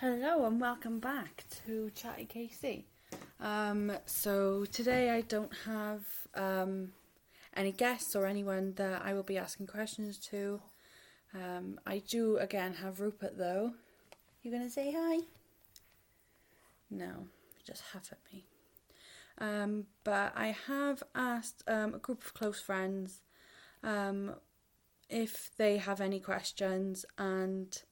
Hello and welcome back to Chatty Casey. Um, so today I don't have um, any guests or anyone that I will be asking questions to. Um, I do again have Rupert though. You gonna say hi? No, just huff at me. Um, but I have asked um, a group of close friends um, if they have any questions, and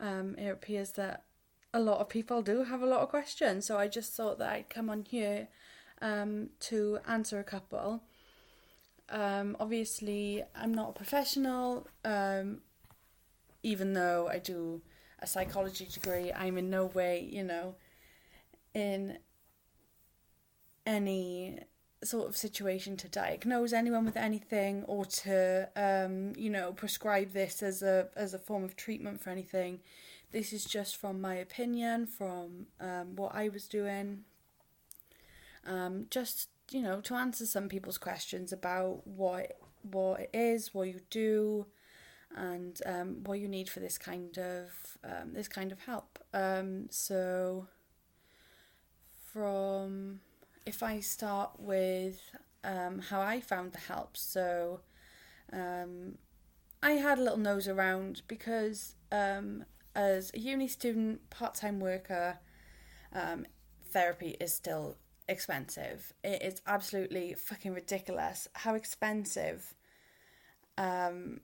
um, it appears that a lot of people do have a lot of questions. So I just thought that I'd come on here um, to answer a couple. Um, obviously, I'm not a professional, um, even though I do a psychology degree. I'm in no way, you know, in any sort of situation to diagnose anyone with anything or to um, you know prescribe this as a as a form of treatment for anything. This is just from my opinion from um, what i was doing. Um, just you know to answer some people's questions about what what it is what you do and um, what you need for this kind of um, this kind of help. Um, so from if I start with um, how I found the help, so um, I had a little nose around because um, as a uni student, part time worker, um, therapy is still expensive. It is absolutely fucking ridiculous how expensive um,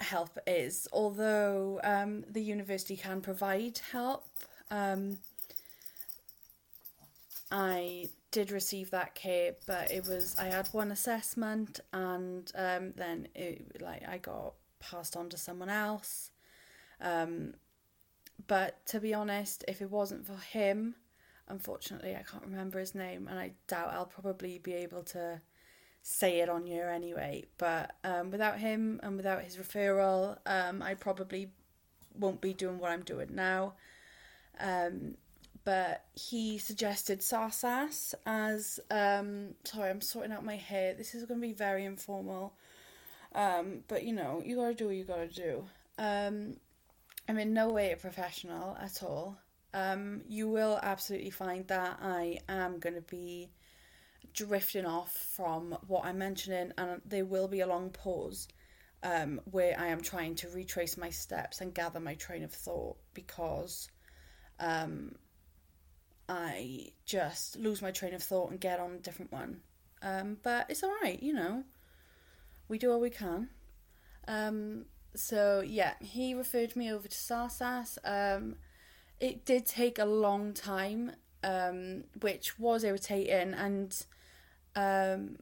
help is. Although um, the university can provide help. Um, I did receive that kit, but it was I had one assessment and um, then it like I got passed on to someone else. Um, but to be honest, if it wasn't for him, unfortunately I can't remember his name, and I doubt I'll probably be able to say it on here anyway. But um, without him and without his referral, um, I probably won't be doing what I'm doing now. Um, but he suggested SARSAS as um sorry I'm sorting out my hair. This is going to be very informal. Um but you know you got to do what you got to do. Um I'm in no way a professional at all. Um you will absolutely find that I am going to be drifting off from what I'm mentioning and there will be a long pause um where I am trying to retrace my steps and gather my train of thought because um I just lose my train of thought and get on a different one. Um, but it's all right, you know. We do all we can. Um, so yeah, he referred me over to SARSAS. Um, it did take a long time, um, which was irritating, and um,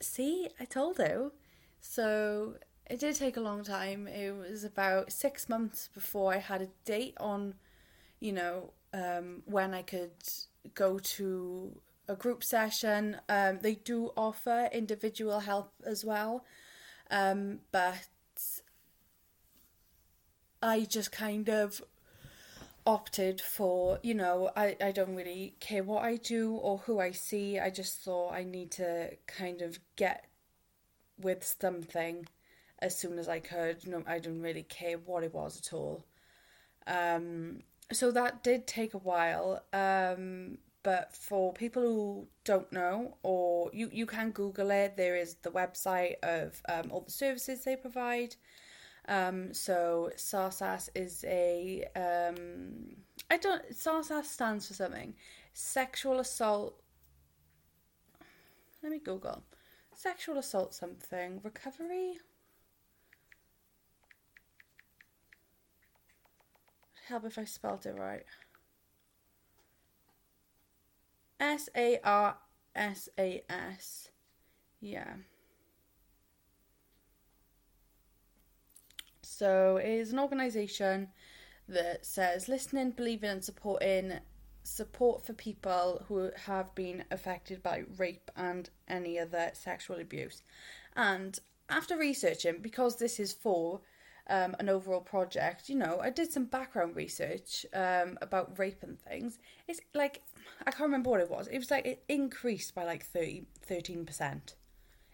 see, I told you. So it did take a long time. It was about six months before I had a date on, you know, um, when I could go to a group session. Um, they do offer individual help as well, um, but I just kind of opted for, you know, I, I don't really care what I do or who I see. I just thought I need to kind of get with something as soon as I could. No, I didn't really care what it was at all. Um, so that did take a while. Um, but for people who don't know, or you, you can Google it, there is the website of um, all the services they provide. Um, so SARSAS is a um, I don't SARSAS stands for something. Sexual assault. Let me Google. Sexual assault something recovery. Help if I spelled it right. S A R S A S. Yeah. So it is an organisation that says listening, believing, and supporting support for people who have been affected by rape and any other sexual abuse. And after researching, because this is for um, an overall project, you know, I did some background research um, about rape and things. It's like, I can't remember what it was. It was like it increased by like 30, 13%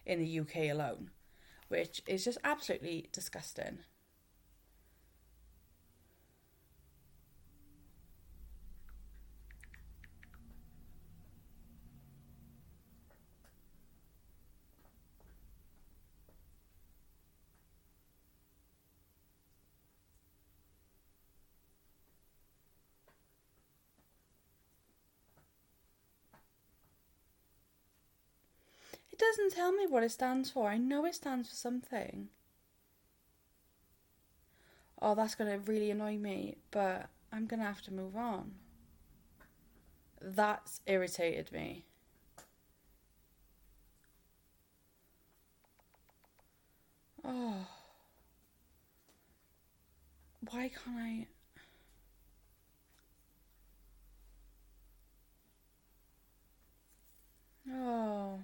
in the UK alone, which is just absolutely disgusting. Doesn't tell me what it stands for. I know it stands for something. Oh, that's going to really annoy me, but I'm going to have to move on. That's irritated me. Oh. Why can't I? Oh.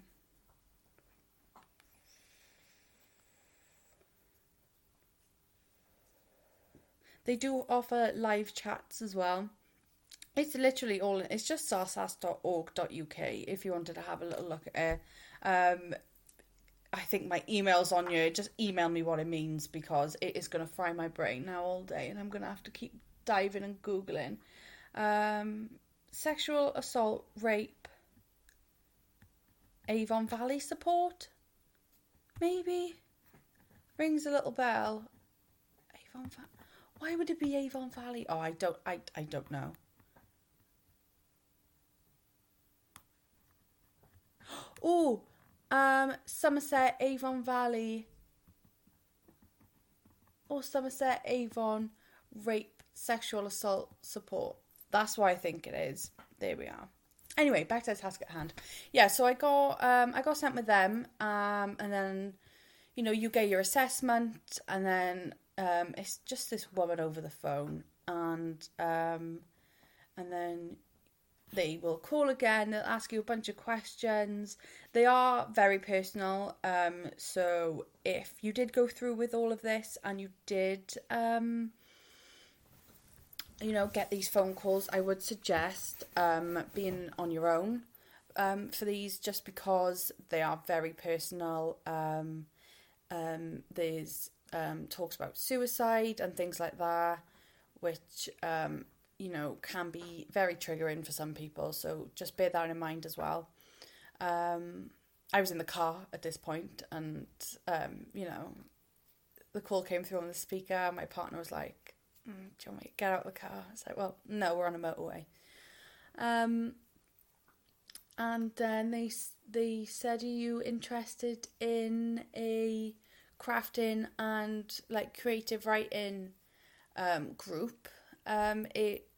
They do offer live chats as well. It's literally all, it's just sarsas.org.uk if you wanted to have a little look at it. Um, I think my email's on you. Just email me what it means because it is going to fry my brain now all day and I'm going to have to keep diving and Googling. Um, sexual assault, rape, Avon Valley support? Maybe? Rings a little bell. Avon Valley. Why would it be Avon Valley? Oh, I don't I I don't know. Oh, um Somerset Avon Valley or Somerset Avon rape sexual assault support. That's what I think it is. There we are anyway, back to the task at hand. Yeah, so I got um I got sent with them, um, and then you know you get your assessment, and then um it's just this woman over the phone, and um, and then they will call again. They'll ask you a bunch of questions. They are very personal. Um, so if you did go through with all of this and you did um you know, get these phone calls, I would suggest um, being on your own um, for these just because they are very personal. Um, um, there's um, talks about suicide and things like that, which, um, you know, can be very triggering for some people. So just bear that in mind as well. Um, I was in the car at this point and, um, you know, the call came through on the speaker. My partner was like, mm, do you want me to get out of the car? It's like, well, no, we're on a motorway. Um, and then they they said, are you interested in a crafting and like creative writing um, group? Um, it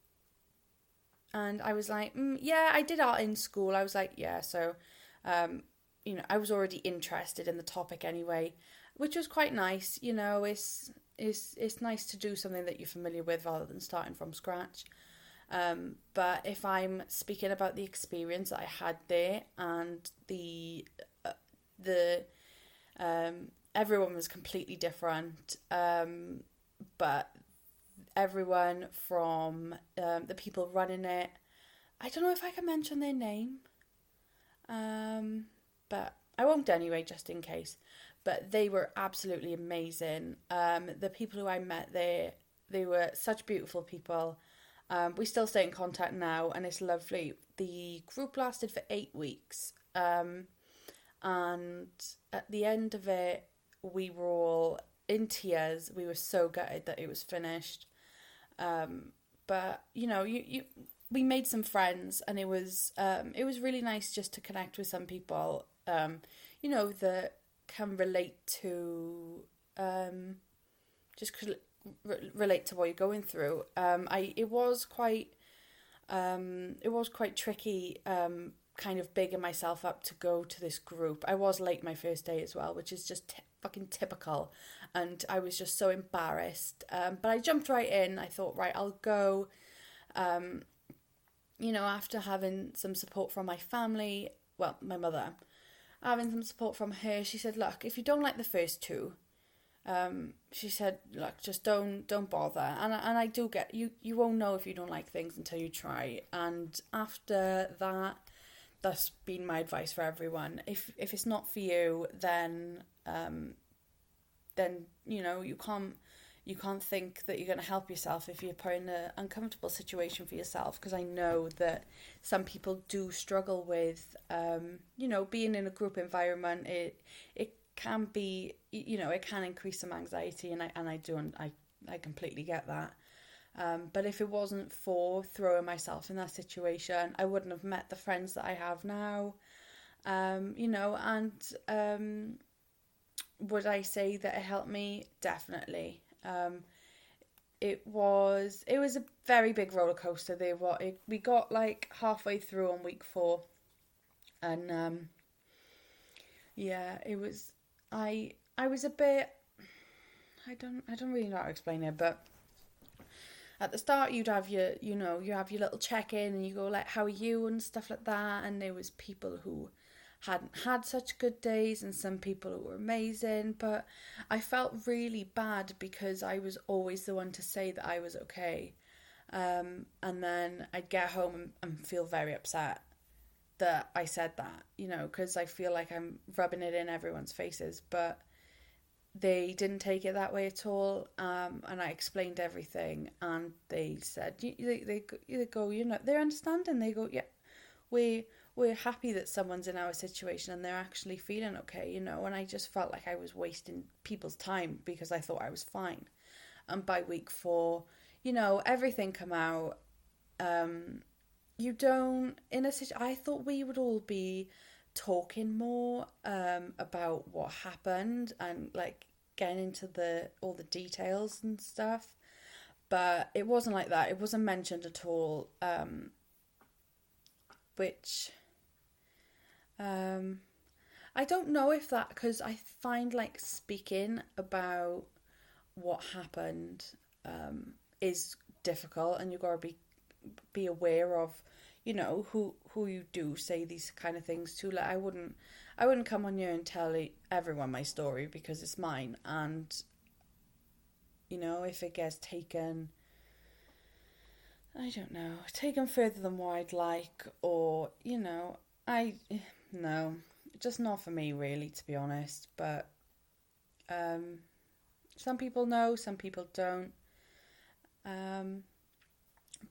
and I was like, mm, yeah, I did art in school. I was like, yeah, so um, you know, I was already interested in the topic anyway, which was quite nice. You know, it's it's it's nice to do something that you're familiar with rather than starting from scratch. Um, but if I'm speaking about the experience that I had there and the uh, the um, everyone was completely different, um, but everyone from um, the people running it, I don't know if I can mention their name, um, but I won't anyway, just in case but they were absolutely amazing. Um, the people who I met there, they were such beautiful people. Um, we still stay in contact now, and it's lovely. The group lasted for eight weeks, um, and at the end of it, we were all in tears. We were so gutted that it was finished. Um, but you know, you you we made some friends, and it was um, it was really nice just to connect with some people. Um, you know that can relate to um, just re- relate to what you're going through. Um, I it was quite um, it was quite tricky. Um, kind of bigging myself up to go to this group. I was late my first day as well, which is just t- fucking typical, and I was just so embarrassed. Um, but I jumped right in. I thought, right, I'll go. Um, you know, after having some support from my family, well, my mother, having some support from her, she said, "Look, if you don't like the first two, um, she said, look, just don't don't bother." And and I do get you. You won't know if you don't like things until you try. And after that, that's been my advice for everyone. If if it's not for you, then um, then you know you can't you can't think that you're going to help yourself if you're put in an uncomfortable situation for yourself because I know that some people do struggle with um, you know being in a group environment. It it can be you know it can increase some anxiety and I and I do I I completely get that. Um, but if it wasn't for throwing myself in that situation I wouldn't have met the friends that I have now. Um, you know, and um, would I say that it helped me? Definitely. Um, it was it was a very big roller coaster. They what we got like halfway through on week four, and um, yeah, it was I I was a bit I don't I don't really know how to explain it, but at the start you'd have your you know you have your little check in and you go like how are you and stuff like that and there was people who hadn't had such good days and some people were amazing but i felt really bad because i was always the one to say that i was okay. Um, and then i'd get home and, and feel very upset that i said that you know because i feel like i'm rubbing it in everyone's faces but they didn't take it that way at all um, and i explained everything and they said they, they, they go you know they're understanding. They go yeah we we're happy that someone's in our situation and they're actually feeling okay you know and i just felt like i was wasting people's time because i thought i was fine and by week four you know everything come out um you don't in a situation i thought we would all be talking more um, about what happened and like getting into the all the details and stuff. But it wasn't like that. It wasn't mentioned at all. Um, which um, I don't know if that because I find like speaking about what happened um, is difficult, and you've got to be be aware of you know who who you do say these kind of things to. Like i wouldn't i wouldn't come on here and tell everyone my story because it's mine and you know if it gets taken i don't know taken further than what i'd like or you know i no just not for me really to be honest but um some people know some people don't um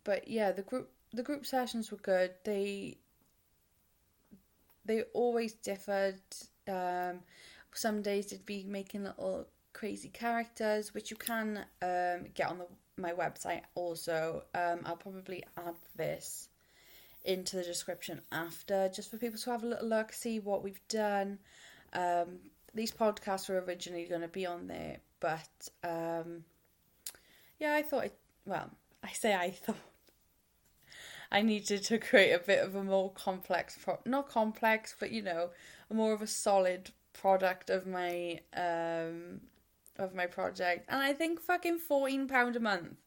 but yeah the group the group sessions were good. They they always differed. Um, some days they'd be making little crazy characters, which you can um, get on the, my website. Also, um, I'll probably add this into the description after, just for people to have a little look, see what we've done. Um, these podcasts were originally going to be on there, but um, yeah, I thought it. Well, I say I thought I needed to create a bit of a more complex, pro- not complex, but you know, a more of a solid product of my um of my project. And I think fucking fourteen pound a month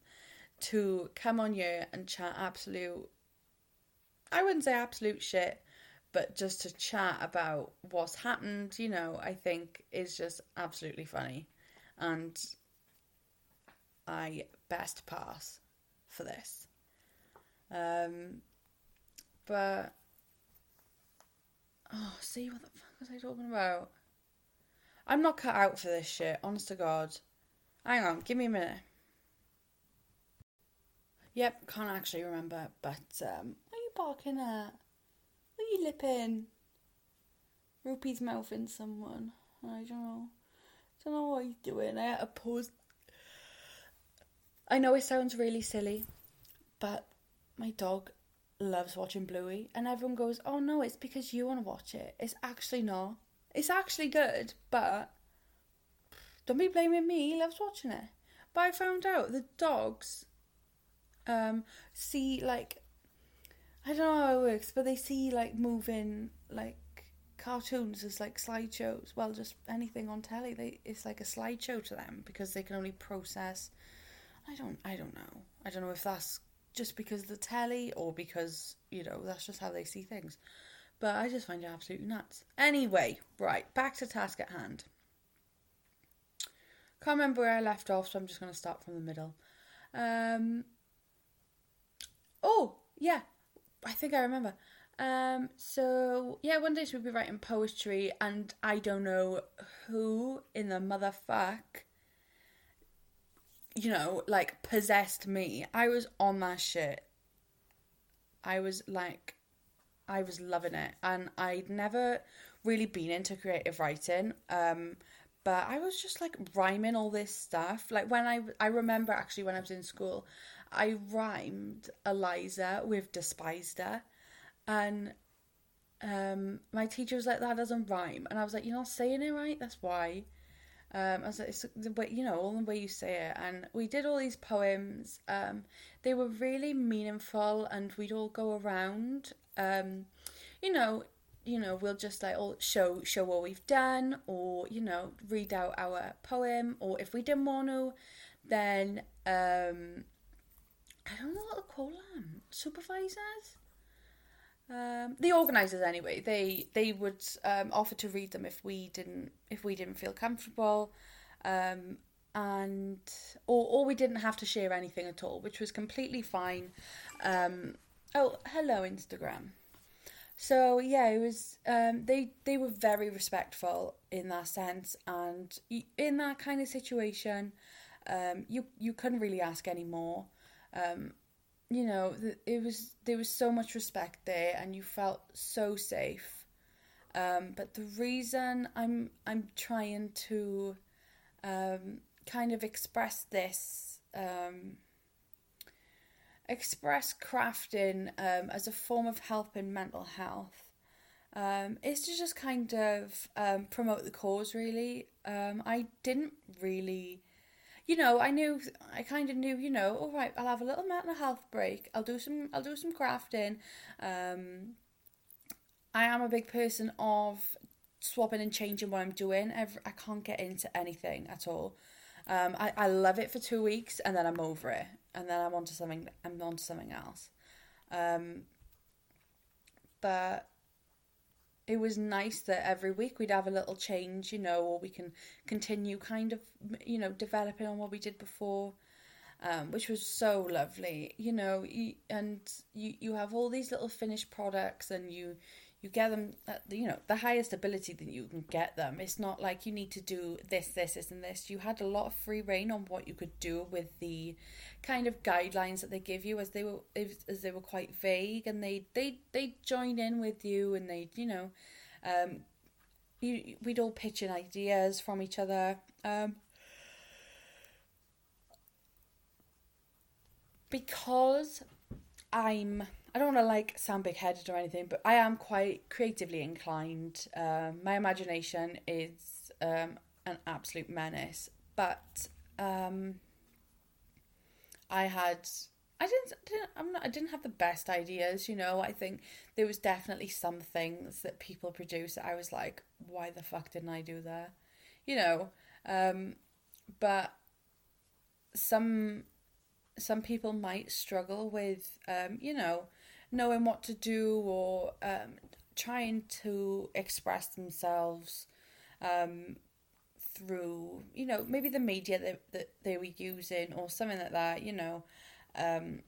to come on here and chat absolute. I wouldn't say absolute shit, but just to chat about what's happened, you know, I think is just absolutely funny, and I best pass for this. Um, but oh, see what the fuck was I talking about? I'm not cut out for this shit. Honest to God. Hang on, give me a minute. Yep, can't actually remember. But um, barking at? What are you lipping? Rupee's mouthing someone. I don't know. Don't know what he's doing. I had to pause. I know it sounds really silly, but my dog loves watching Bluey, and everyone goes, "Oh no, it's because you want to watch it." It's actually not. It's actually good, but don't be blaming me. He loves watching it. But I found out the dogs um see like I don't know how it works, but they see like moving like cartoons as like slideshows. Well, just anything on telly, they it's like a slideshow to them because they can only process. I don't. I don't know. I don't know if that's just because of the telly or because, you know, that's just how they see things. But I just find it absolutely nuts. Anyway, right, back to task at hand. Can't remember where I left off, so I'm just going to start from the middle. Um, oh, yeah, I think I remember. Um, so yeah, one day she would be writing poetry, and I don't know who in the motherfuck you know, like possessed me. I was on that shit. I was like, I was loving it, and I'd never really been into creative writing. Um, but I was just like rhyming all this stuff. Like when I I remember actually when I was in school, I rhymed Eliza with despised her, and um, my teacher was like, that doesn't rhyme. And I was like, you're not saying it right, that's why. Um, I was like, it's the way, you know, all the way you say it. And we did all these poems. Um, they were really meaningful, and we'd all go around. Um, you know, you know, we'll just like all show show what we've done, or you know, read out our poem, or if we didn't want to, then um, I don't know what to call them, supervisors. Um, the organisers anyway, they they would um, offer to read them if we didn't if we didn't feel comfortable, um, and or or we didn't have to share anything at all, which was completely fine. Um, oh, hello Instagram. So yeah, it was. Um, they they were very respectful in that sense, and in that kind of situation, um, you you couldn't really ask any more. Um, you know, it was there was so much respect there, and you felt so safe. Um, but the reason I'm I'm trying to um, kind of express this um, express crafting um, as a form of help in mental health um, is to just kind of um, promote the cause really um, i didn't really you know i knew i kind of knew you know all right i'll have a little mental health break. I'll do some i'll do some crafting um, i am a big person of swapping and changing what i'm doing. I can't get into anything at all. Um, I, I love it for two weeks and then i'm over it. And then I'm on to something I'm on to something else. Um, but it was nice that every week we'd have a little change, you know, or we can continue kind of, you know, developing on what we did before, um, which was so lovely, you know. You, and you you have all these little finished products, and you you get them at you know the highest ability that you can get them. It's not like you need to do this this this and this. You had a lot of free reign on what you could do with the kind of guidelines that they give you as they were as they were quite vague and they they they join in with you and they you know um you we'd all pitch in ideas from each other. Um because I'm I don't want to like sound big headed or anything, but I am quite creatively inclined. Um, my imagination is um, an absolute menace, but um, I had I didn't, didn't I'm not I didn't have the best ideas, you know. I think there was definitely some things that people produce that I was like, why the fuck didn't I do that? You know. Um, but some some people might struggle with um, you know knowing what to do or um, trying to express themselves um, through, you know, maybe the media that, that they were using or something like that, you know. Um,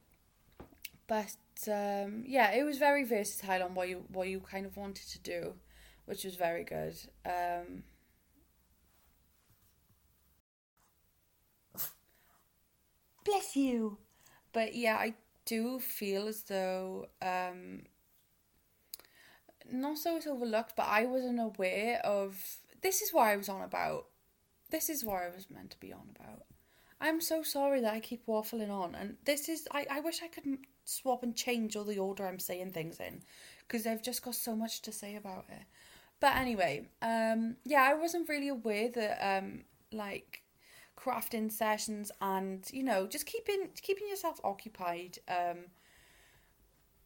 but um, yeah, it was very versatile on what you what you kind of wanted to do, which was very good. Um, bless you. But yeah, I do feel as though um, not so it's overlooked, but I wasn't aware of this is what I was on about. This is what I was meant to be on about. I'm so sorry that I keep waffling on, and this is I, I wish I could swap and change all the order I'm saying things in, because I've just got so much to say about it. But anyway, um, yeah, I wasn't really aware that um, like crafting sessions and you know just keeping keeping yourself occupied um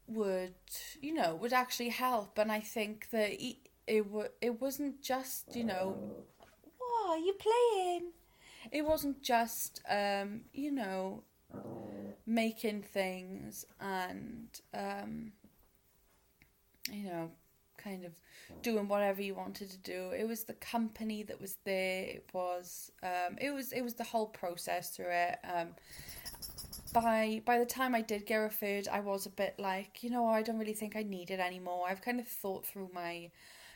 would you know would actually help. And i think that it, it, it wasn't just you know what are you playing? It wasn't just um you know making things and um you know kind of doing whatever you wanted to do. It was the company that was there. It was um, it was it was the whole process through it. Um, by by the time I did get referred, I was a bit like, you know, I don't really think I need it anymore. I've kind of thought through my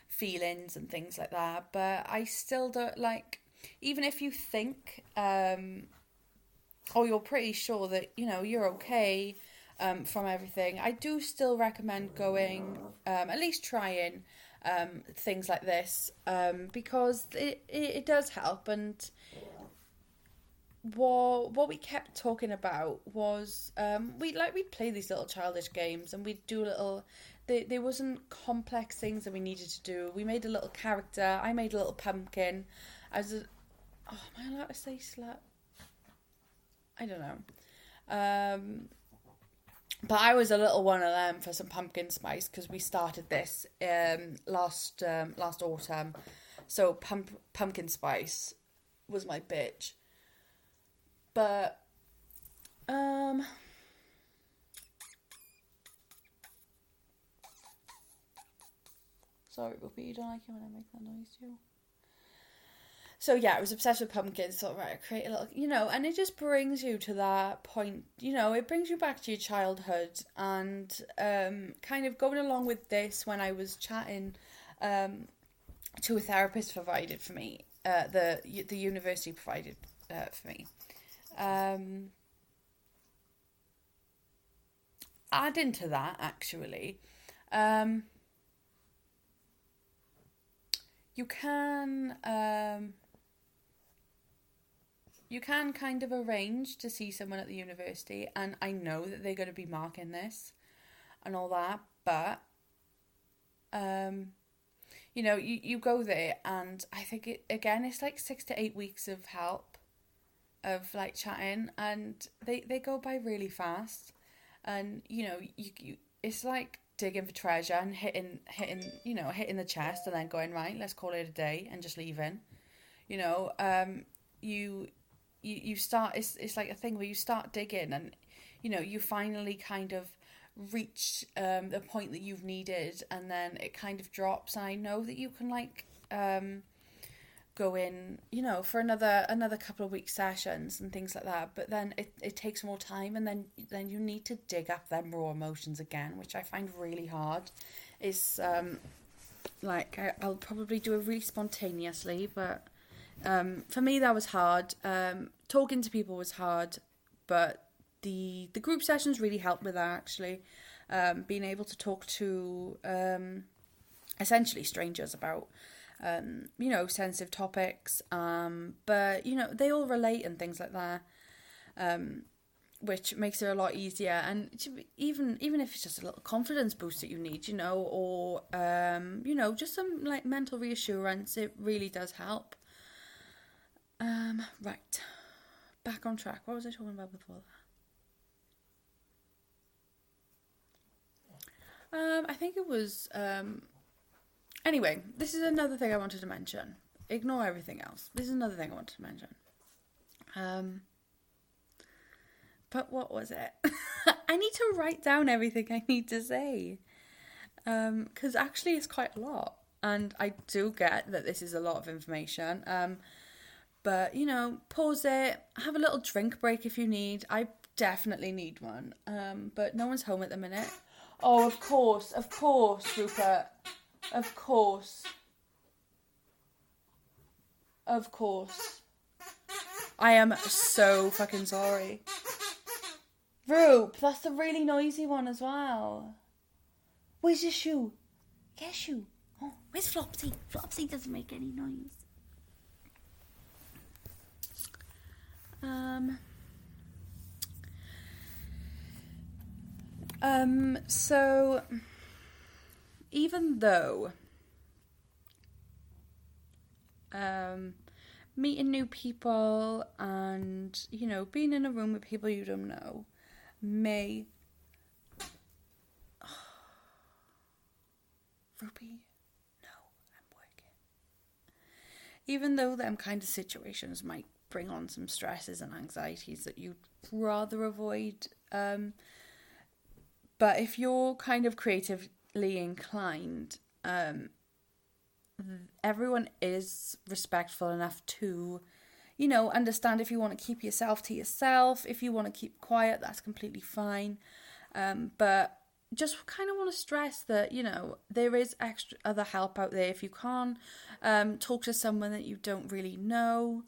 feelings and things like that, but I still don't like even if you think um or you're pretty sure that, you know, you're okay um, from everything. I do still recommend going, um, at least trying um, things like this um, because it, it, it does help. And what what we kept talking about was um, we like we'd play these little childish games and we'd do little there, wasn't complex things that we needed to do. We made a little character. I made a little pumpkin. I was, a, oh, am I allowed to say slut? I don't know. Um, but I was a little one of them for some pumpkin spice because we started this um, last um, last autumn. So pump, pumpkin spice was my bitch. But um Sorry, Ruby, you don't like it when I make that noise, you? So yeah, I was obsessed with pumpkins. Thought right, create a little, you know, and it just brings you to that point. You know, it brings you back to your childhood, and um, kind of going along with this when I was chatting um, to a therapist provided for me, uh, the the university provided uh, for me. Um, add into that actually. Um, you can um, you can kind of arrange to see someone at the university, and I know that they're going to be marking this and all that, but um, you know, you, you go there, and I think it again, it's like six to eight weeks of help, of like chatting, and they they go by really fast, and you know, you, you it's like digging for treasure and hitting hitting you know hitting the chest and then going right let's call it a day and just leaving you know? Um you you you start it's it's like a thing where you start digging and you know you finally kind of reach um the point that you've needed and then it kind of drops and I know that you can like um go in, you know, for another another couple of week sessions and things like that. But then it, it takes more time and then then you need to dig up them raw emotions again, which I find really hard. Is um like I, I'll probably do it really spontaneously, but um for me that was hard. Um talking to people was hard, but the the group sessions really helped with that actually. Um being able to talk to um essentially strangers about um, you know, sensitive topics. Um, but you know, they all relate and things like that. Which makes it a lot easier and even even if it's just a little confidence boost that you need you know or you know just some like mental reassurance it really does help um right back on track what was i talking about before that um i think it was um Anyway, this is another thing I wanted to mention. Ignore everything else. This is another thing I wanted to mention. Um, but what was it? I need to write down everything I need to say. Um, because actually, it's quite a lot. And I do get that this is a lot of information. Um, but, you know, pause it, have a little drink break if you need. I definitely need one. Um, but no one's home at the minute. Oh, of course, of course, Rupert. Of course. Of course. I am so fucking sorry. Roop, that's a really noisy one as well. Where's your shoe? Get shoe. Oh, where's Flopsy? Flopsy doesn't make any noise. Um. Um. So even though um, meeting new people and you know being in a room with people you don't know may Ruby, no, I'm working. Even though them kind of situations might bring on some stresses and anxieties that you'd rather avoid, um, but if you're kind of creatively inclined, um, everyone is respectful enough to, you know, understand if you want to keep yourself to yourself, if you want to keep quiet, that's completely fine. Um, but just kind of want to stress that you know there is extra other help out there if you can't um, talk to someone that you don't really know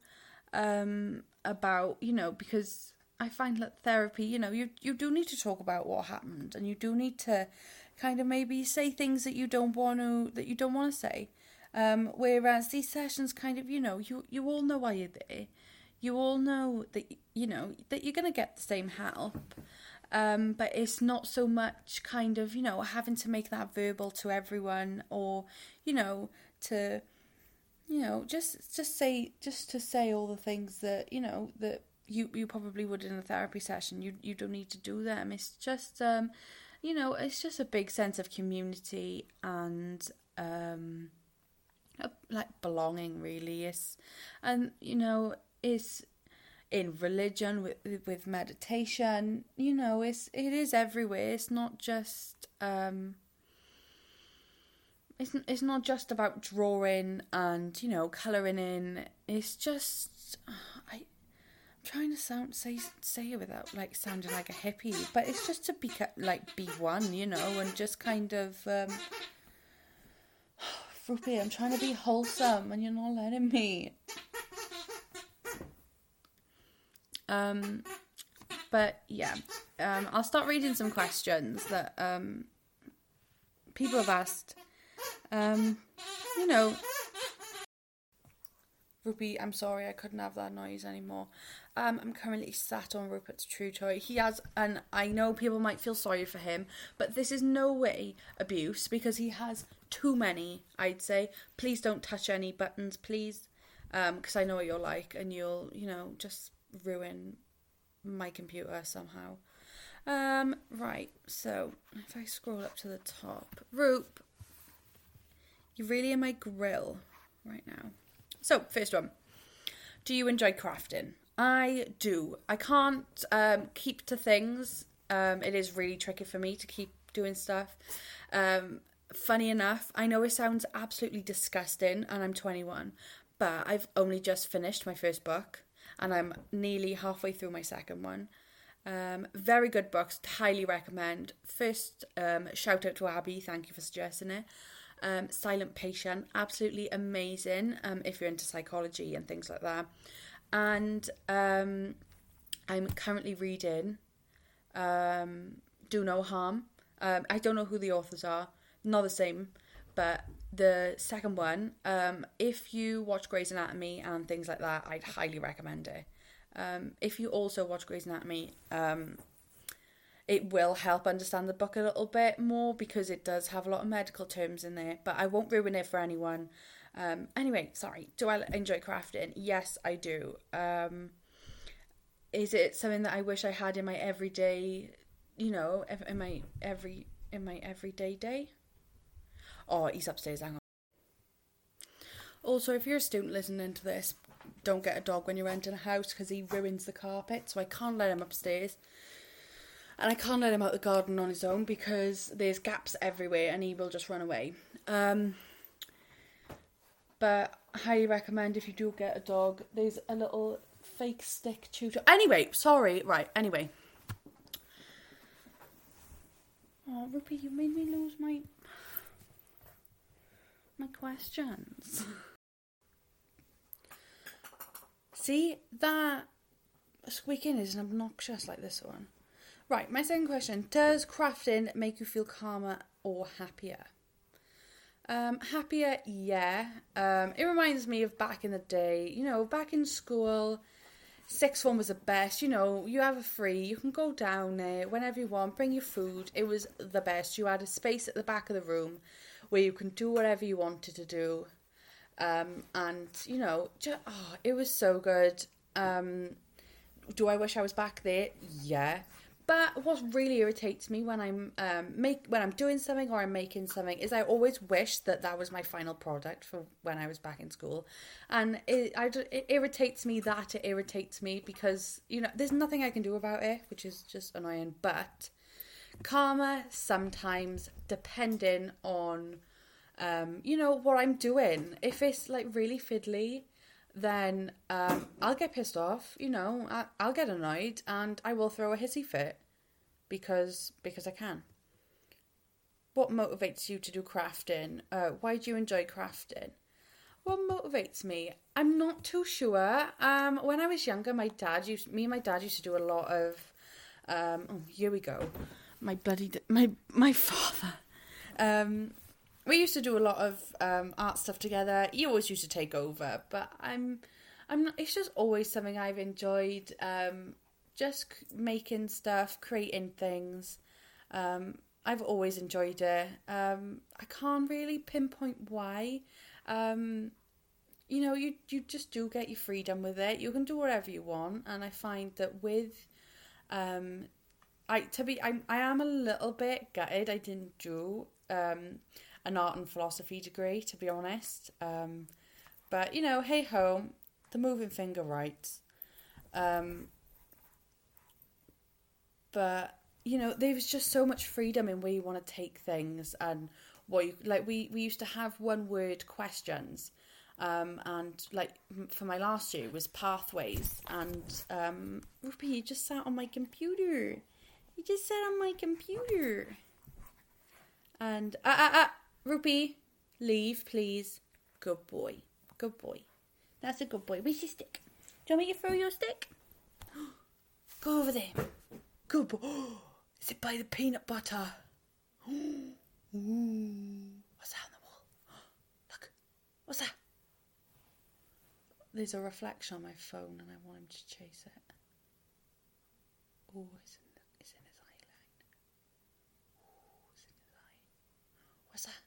um, about you know because I find that therapy you know you you do need to talk about what happened and you do need to kind of maybe say things that you don't want to that you don't want to say. Um, whereas these sessions kind of you know you you all know why you're there, you all know that you know that you're gonna get the same help. Um, but it's not so much kind of, you know, having to make that verbal to everyone or, you know, to you know, just just say just to say all the things that, you know, that you you probably would in a therapy session. You you don't need to do them. It's just um you know, it's just a big sense of community and um like belonging really is and you know is in religion with with meditation you know it's it is everywhere it's not just um it's, it's not just about drawing and you know coloring in it's just i i'm trying to sound say say it without like sounding like a hippie but it's just to be like be one you know and just kind of um I'm trying to be wholesome and you're not letting me. Um, but yeah, um, I'll start reading some questions that um, people have asked. Um, you know, Ruby, I'm sorry I couldn't have that noise anymore. Um, I'm currently sat on Rupert's true toy. He has, and I know people might feel sorry for him, but this is no way abuse because he has too many, I'd say. Please don't touch any buttons, please, because um, I know what you're like, and you'll, you know, just ruin my computer somehow. Um, right, so if I scroll up to the top, Roop, you're really in my grill right now. So, first one. Do you enjoy crafting? I do. I can't um, keep to things. Um, it is really tricky for me to keep doing stuff. Um, funny enough, I know it sounds absolutely disgusting, and I'm 21, but I've only just finished my first book, and I'm nearly halfway through my second one. Um, very good books, highly recommend. First, um, shout out to Abby, thank you for suggesting it. Um, Silent Patient, absolutely amazing um, if you're into psychology and things like that and um, I'm currently reading um, Do No Harm. Um, I don't know who the authors are, not the same, but the second one, um, if you watch Grey's Anatomy and things like that, I'd highly recommend it. If you also watch Grey's Anatomy, it will help understand the book a little bit more because it does have a lot of medical terms in there, but I won't ruin it for anyone. Um, anyway, sorry. Do I enjoy crafting? Yes, I do. Um, is it something that I wish I had in my everyday, you know, in my every in my everyday day? Oh, he's upstairs. Hang on. Also, if you're a student listening to this, don't get a dog when you're renting a house because he ruins the carpet. So I can't let him upstairs. And I can't let him out the garden on his own because there's gaps everywhere and he will just run away. Um, but I highly recommend if you do get a dog. There's a little fake stick tutor. Anyway, sorry. Right. Anyway. Oh, Ruby, you made me lose my my questions. See that squeaking is obnoxious like this one. Right, my second question: Does crafting make you feel calmer or happier? Um, happier, yeah. Um, it reminds me of back in the day, you know, back in school, sixth form was the best. You know, you have a free, you can go down there whenever you want, bring your food. It was the best. You had a space at the back of the room where you can do whatever you wanted to do. Um, and, you know, just, oh, it was so good. Um, do I wish I was back there? Yeah. But what really irritates me when I'm um, make when I'm doing something or I'm making something is I always wish that that was my final product for when I was back in school, and it I it irritates me that it irritates me because you know there's nothing I can do about it, which is just annoying. But calmer sometimes depending on um, you know what I'm doing. If it's like really fiddly, then um, I'll get pissed off. You know, I, I'll get annoyed, and I will throw a hissy fit because because I can. What motivates you to do crafting? Uh, why do you enjoy crafting? What motivates me? I'm not too sure. Um, when I was younger, my dad used me and my dad used to do a lot of. Um, oh, here we go. My bloody my my father. Um, we used to do a lot of um, art stuff together. He always used to take over, but I'm, I'm. Not, it's just always something I've enjoyed. Um, just making stuff, creating things. Um, I've always enjoyed it. Um, I can't really pinpoint why. Um, you know, you you just do get your freedom with it. You can do whatever you want, and I find that with, um, I to be I I am a little bit gutted. I didn't do um an art and philosophy degree, to be honest. Um, but you know, hey ho, the moving finger writes. Um, but you know, there was just so much freedom in where you want to take things and what you like. We we used to have one word questions, um, and like for my last year was pathways. And um, Ruby, you just sat on my computer. You just sat on my computer. And ah ah ah, Ruby, leave please. Good boy, good boy. That's a good boy. Where's your stick? Do you want me to throw your stick? Go over there. Good boy. Is it by the peanut butter? Ooh. What's that on the wall? Look. What's that? There's a reflection on my phone and I want him to chase it. Oh, it's it's in his eye line. Oh, it's in his eye. What's that?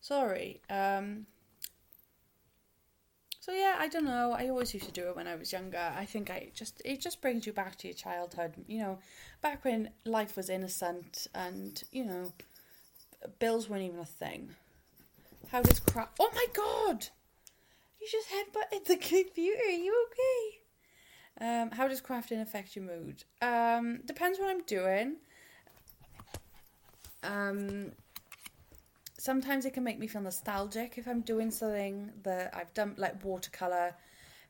Sorry. Um, so yeah, I don't know. I always used to do it when I was younger. I think I just it just brings you back to your childhood. You know, back when life was innocent and you know, bills weren't even a thing. How does crap? Oh my god! You just headbutted the computer. Are you okay? Um, how does crafting affect your mood? Um, depends what I'm doing. Um, sometimes it can make me feel nostalgic if I'm doing something that I've done, like watercolor,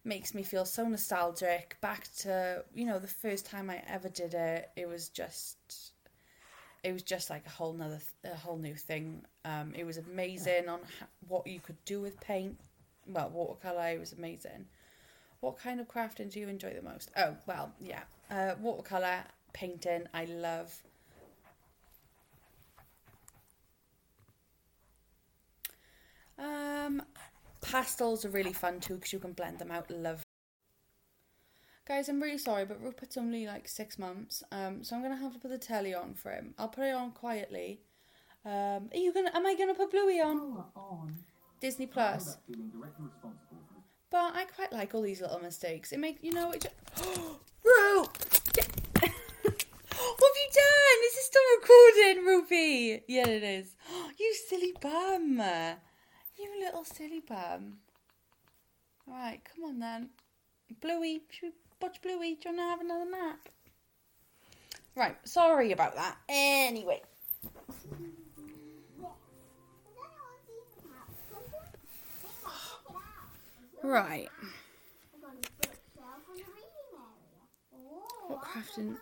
makes me feel so nostalgic back to you know the first time I ever did it. It was just, it was just like a whole nother, a whole new thing. Um, it was amazing on what you could do with paint. Well, watercolor it was amazing. What kind of crafting do you enjoy the most? Oh well, yeah, uh, watercolor painting. I love. Um, pastels are really fun too because you can blend them out. Love. Guys, I'm really sorry, but Rupert's only like six months, um, so I'm gonna have to put the telly on for him. I'll put it on quietly. Um, are you gonna? Am I gonna put Bluey on? on. Disney Plus. But I quite like all these little mistakes. It makes you know it. Just... Ru, what have you done? Is it still recording, Ruby? Yeah, it is. you silly bum. You little silly bum. Right, come on then. Bluey, should we watch Bluey? Do you want to have another nap? Right, sorry about that. Anyway. Right. What crafting?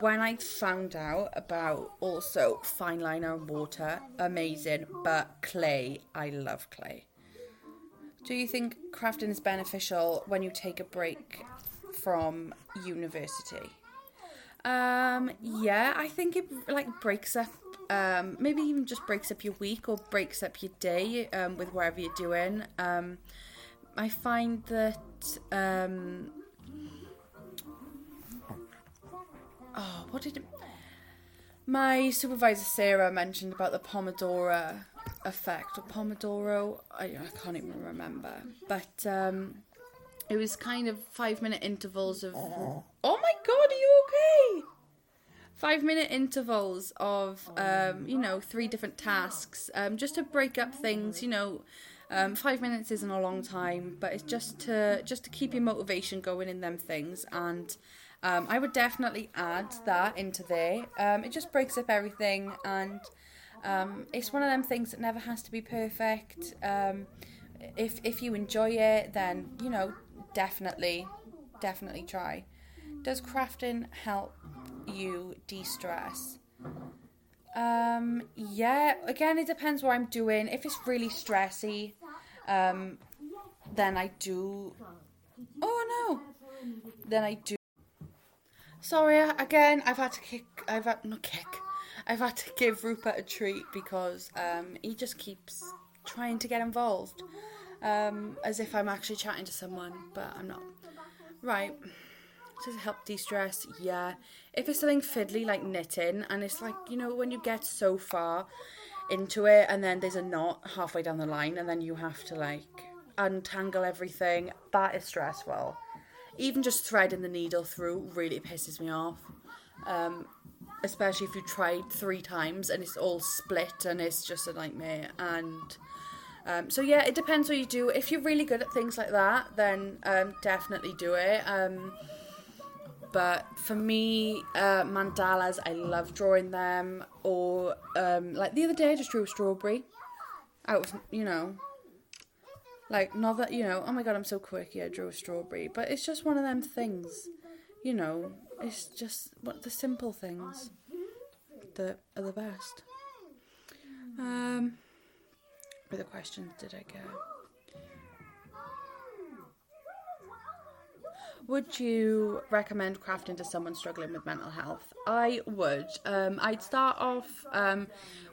When I found out about also fine liner and water, amazing, but clay, I love clay. Do you think crafting is beneficial when you take a break from university? Um, yeah, I think it like breaks up, um, maybe even just breaks up your week or breaks up your day um, with whatever you're doing. Um, I find that oh, what did it, my supervisor Sarah mentioned about the Pomodoro effect or Pomodoro. I, I can't even remember, but um, it was kind of five minute intervals of. Oh my god, are you okay? Five minute intervals of, um, you know, three different tasks, um, just to break up things. You know, um, five minutes isn't a long time, but it's just to just to keep your motivation going in them things and um, I would definitely add that into there. Um, it just breaks up everything, and um, it's one of them things that never has to be perfect. Um, if if you enjoy it, then you know definitely, definitely try. Does crafting help you de-stress? Um, yeah. Again, it depends what I'm doing. If it's really stressy, um, then I do. Oh no. Then I do Sorry again. I've had to kick. I've had not kick. I've had to give Rupert a treat because um, he just keeps trying to get involved. um, as if I'm actually chatting to someone, but I'm not. Right. Does it help de stress? Yeah. If it's something fiddly like knitting, and it's like, you know, when you get so far into it and then there's a knot halfway down the line and then you have to like untangle everything, that is stressful. Even just threading the needle through really pisses me off. Um, especially if you tried three times and it's all split and it's just a nightmare. And um, so, yeah, it depends what you do. If you're really good at things like that, then um, definitely do it. Um, but for me, uh, mandalas, I love drawing them. Or um, like the other day, I just drew a strawberry out of you know, like not that you know. Oh my god, I'm so quirky. I drew a strawberry, but it's just one of them things. You know, it's just what the simple things that are the best. Um, what other questions did I get? Would you recommend crafting to someone struggling with mental health? I would. Um, I'd start off um,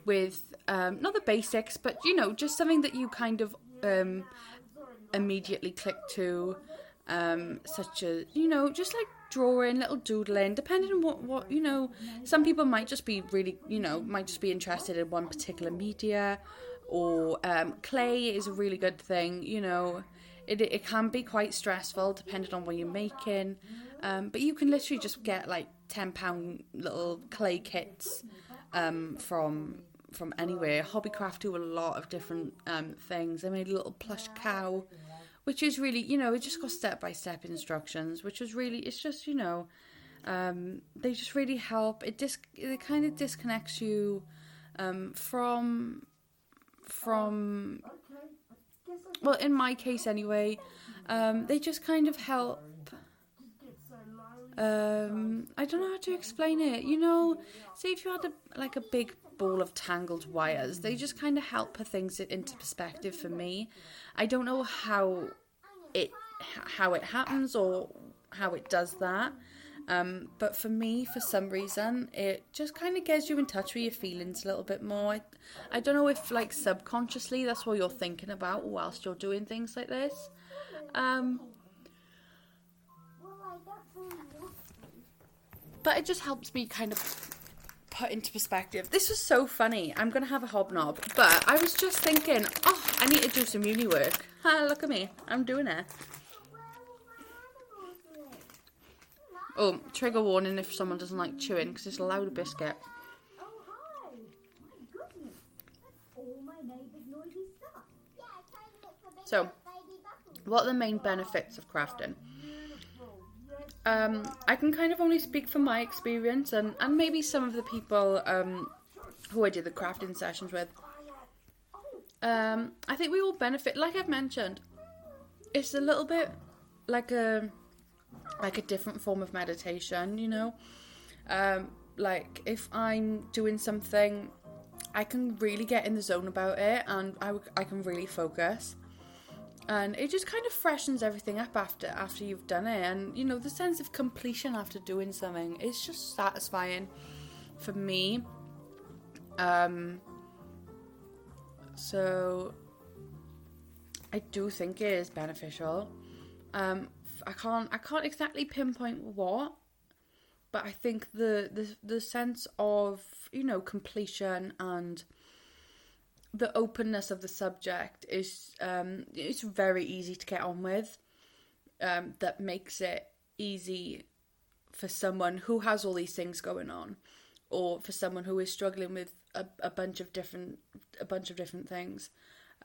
with um, not the basics, but you know, just something that you kind of um, immediately click to, um, such as you know, just like drawing, little doodling, depending on what what you know. Some people might just be really, you know, might just be interested in one particular media, or um, clay is a really good thing, you know it, it can be quite stressful depending on what you're making. Um, but you can literally just get like ten pound little clay kits um, from from anywhere. Hobbycraft do a lot of different um, things. They made a little plush cow, which is really you know it just got step by step instructions, which was really it's just you know um, they just really help. It dis it kind of disconnects you um, from from well, in my case anyway, um, they just kind of help. Um, I don't know how to explain it. You know, say if you had a, like a big ball of tangled wires, they just kind of help put things into perspective for me. I don't know how it how it happens or how it does that. Um, but for me, for some reason, it just kind of gets you in touch with your feelings a little bit more. I, I don't know if, like, subconsciously that's what you're thinking about whilst you're doing things like this. Um, but it just helps me kind of put into perspective. This was so funny. I'm going to have a hobnob. But I was just thinking, oh, I need to do some uni work. Ha, look at me. I'm doing it. Oh, trigger warning if someone doesn't like chewing because it's a loud biscuit. So, what are the main benefits of crafting? Um, I can kind of only speak from my experience and, and maybe some of the people um, who I did the crafting sessions with. Um, I think we all benefit, like I've mentioned. It's a little bit like a like a different form of meditation, you know. Um, like if I'm doing something, I can really get in the zone about it, and I, I can really focus. And it just kind of freshens everything up after after you've done it, and you know the sense of completion after doing something is just satisfying for me. Um, so I do think it is beneficial. Um, I can't I can't exactly pinpoint what, but I think the the the sense of you know completion and the openness of the subject is um it's very easy to get on with. Um, that makes it easy for someone who has all these things going on, or for someone who is struggling with a, a bunch of different a bunch of different things.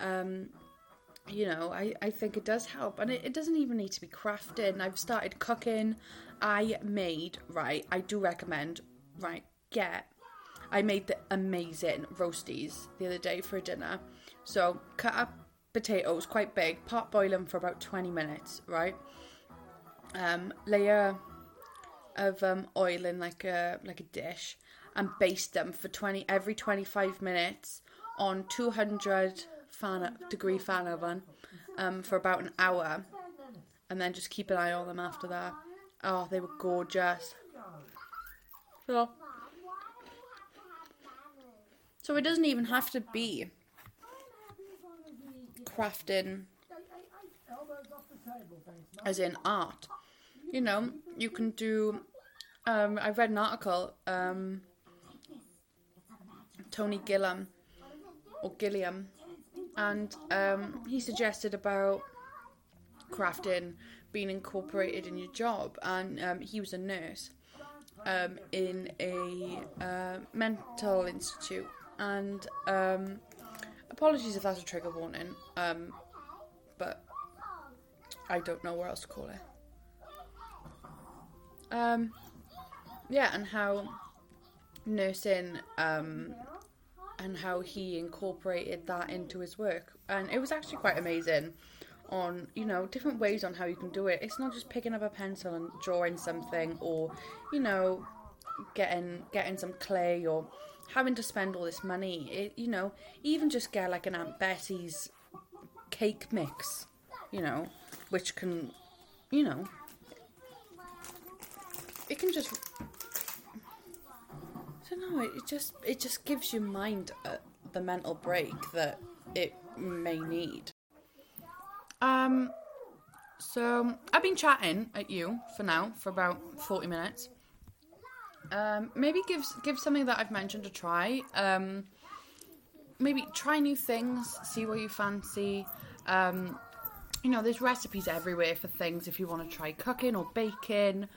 Um, you know, I, I think it does help. And it, it doesn't even need to be crafting. I've started cooking. I made, right, I do recommend, right, get. I made the amazing roasties the other day for dinner. So, cut up potatoes quite big, pot boil them for about 20 minutes, right? Um, layer of um, oil in like a like a dish and baste them for 20 every 25 minutes on 200 fan degree fan oven um, for about an hour, and then just keep an eye on them after that. Oh, they were gorgeous. So, so it doesn't even have to be crafting as in art. You know, you can do. Um, I read an article. Um, Tony Gillam or Gilliam, and um, he suggested about crafting being incorporated in your job, and um, he was a nurse um, in a uh, mental institute. And um, apologies if that's a trigger warning, um, but I don't know what else to call it. Um, yeah, and how nursing um, and how he incorporated that into his work, and it was actually quite amazing on you know different ways on how you can do it it's not just picking up a pencil and drawing something or you know getting getting some clay or having to spend all this money it, you know even just get like an aunt betty's cake mix you know which can you know it can just I don't know. It just it just gives your mind uh, the mental break that it may need. Um, so I've been chatting at you for now for about forty minutes. Um, maybe give give something that I've mentioned a try. Um, maybe try new things, see what you fancy. Um, you know, there's recipes everywhere for things if you want to try cooking or baking,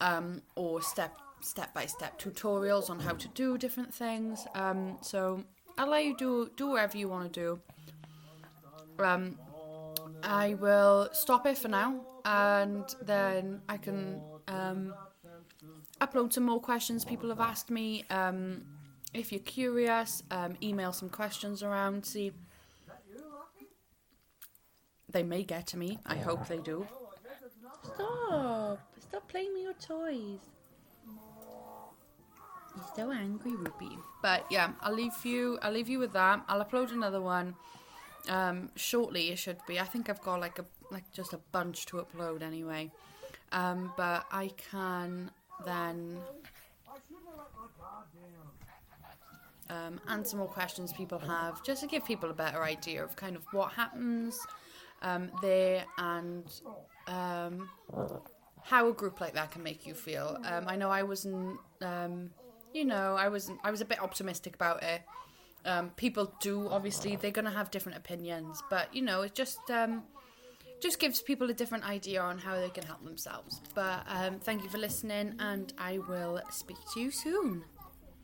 um, or step step by step tutorials on how to do different things. Um, so I'll let you do do whatever you want to do. Um, I will stop it for now, and then I can upload some more questions people have asked me. Um, if you're curious, um, email some questions around. See, they may get to me. I hope they do. Stop! Stop playing with your toys. You're so angry, Ruby. But yeah, I'll leave you. I'll leave you with that. I'll upload another one um, shortly. It should be. I think I've got like a like just a bunch to upload anyway. Um, but I can then um, answer more questions people have, just to give people a better idea of kind of what happens um, there and um, how a group like that can make you feel. Um, I know I wasn't, um, you know, I was I was a bit optimistic about it. Um, people do obviously they're gonna have different opinions, but you know, it's just um, just gives people a different idea on how they can help themselves. But um, thank you for listening, and I will speak to you soon.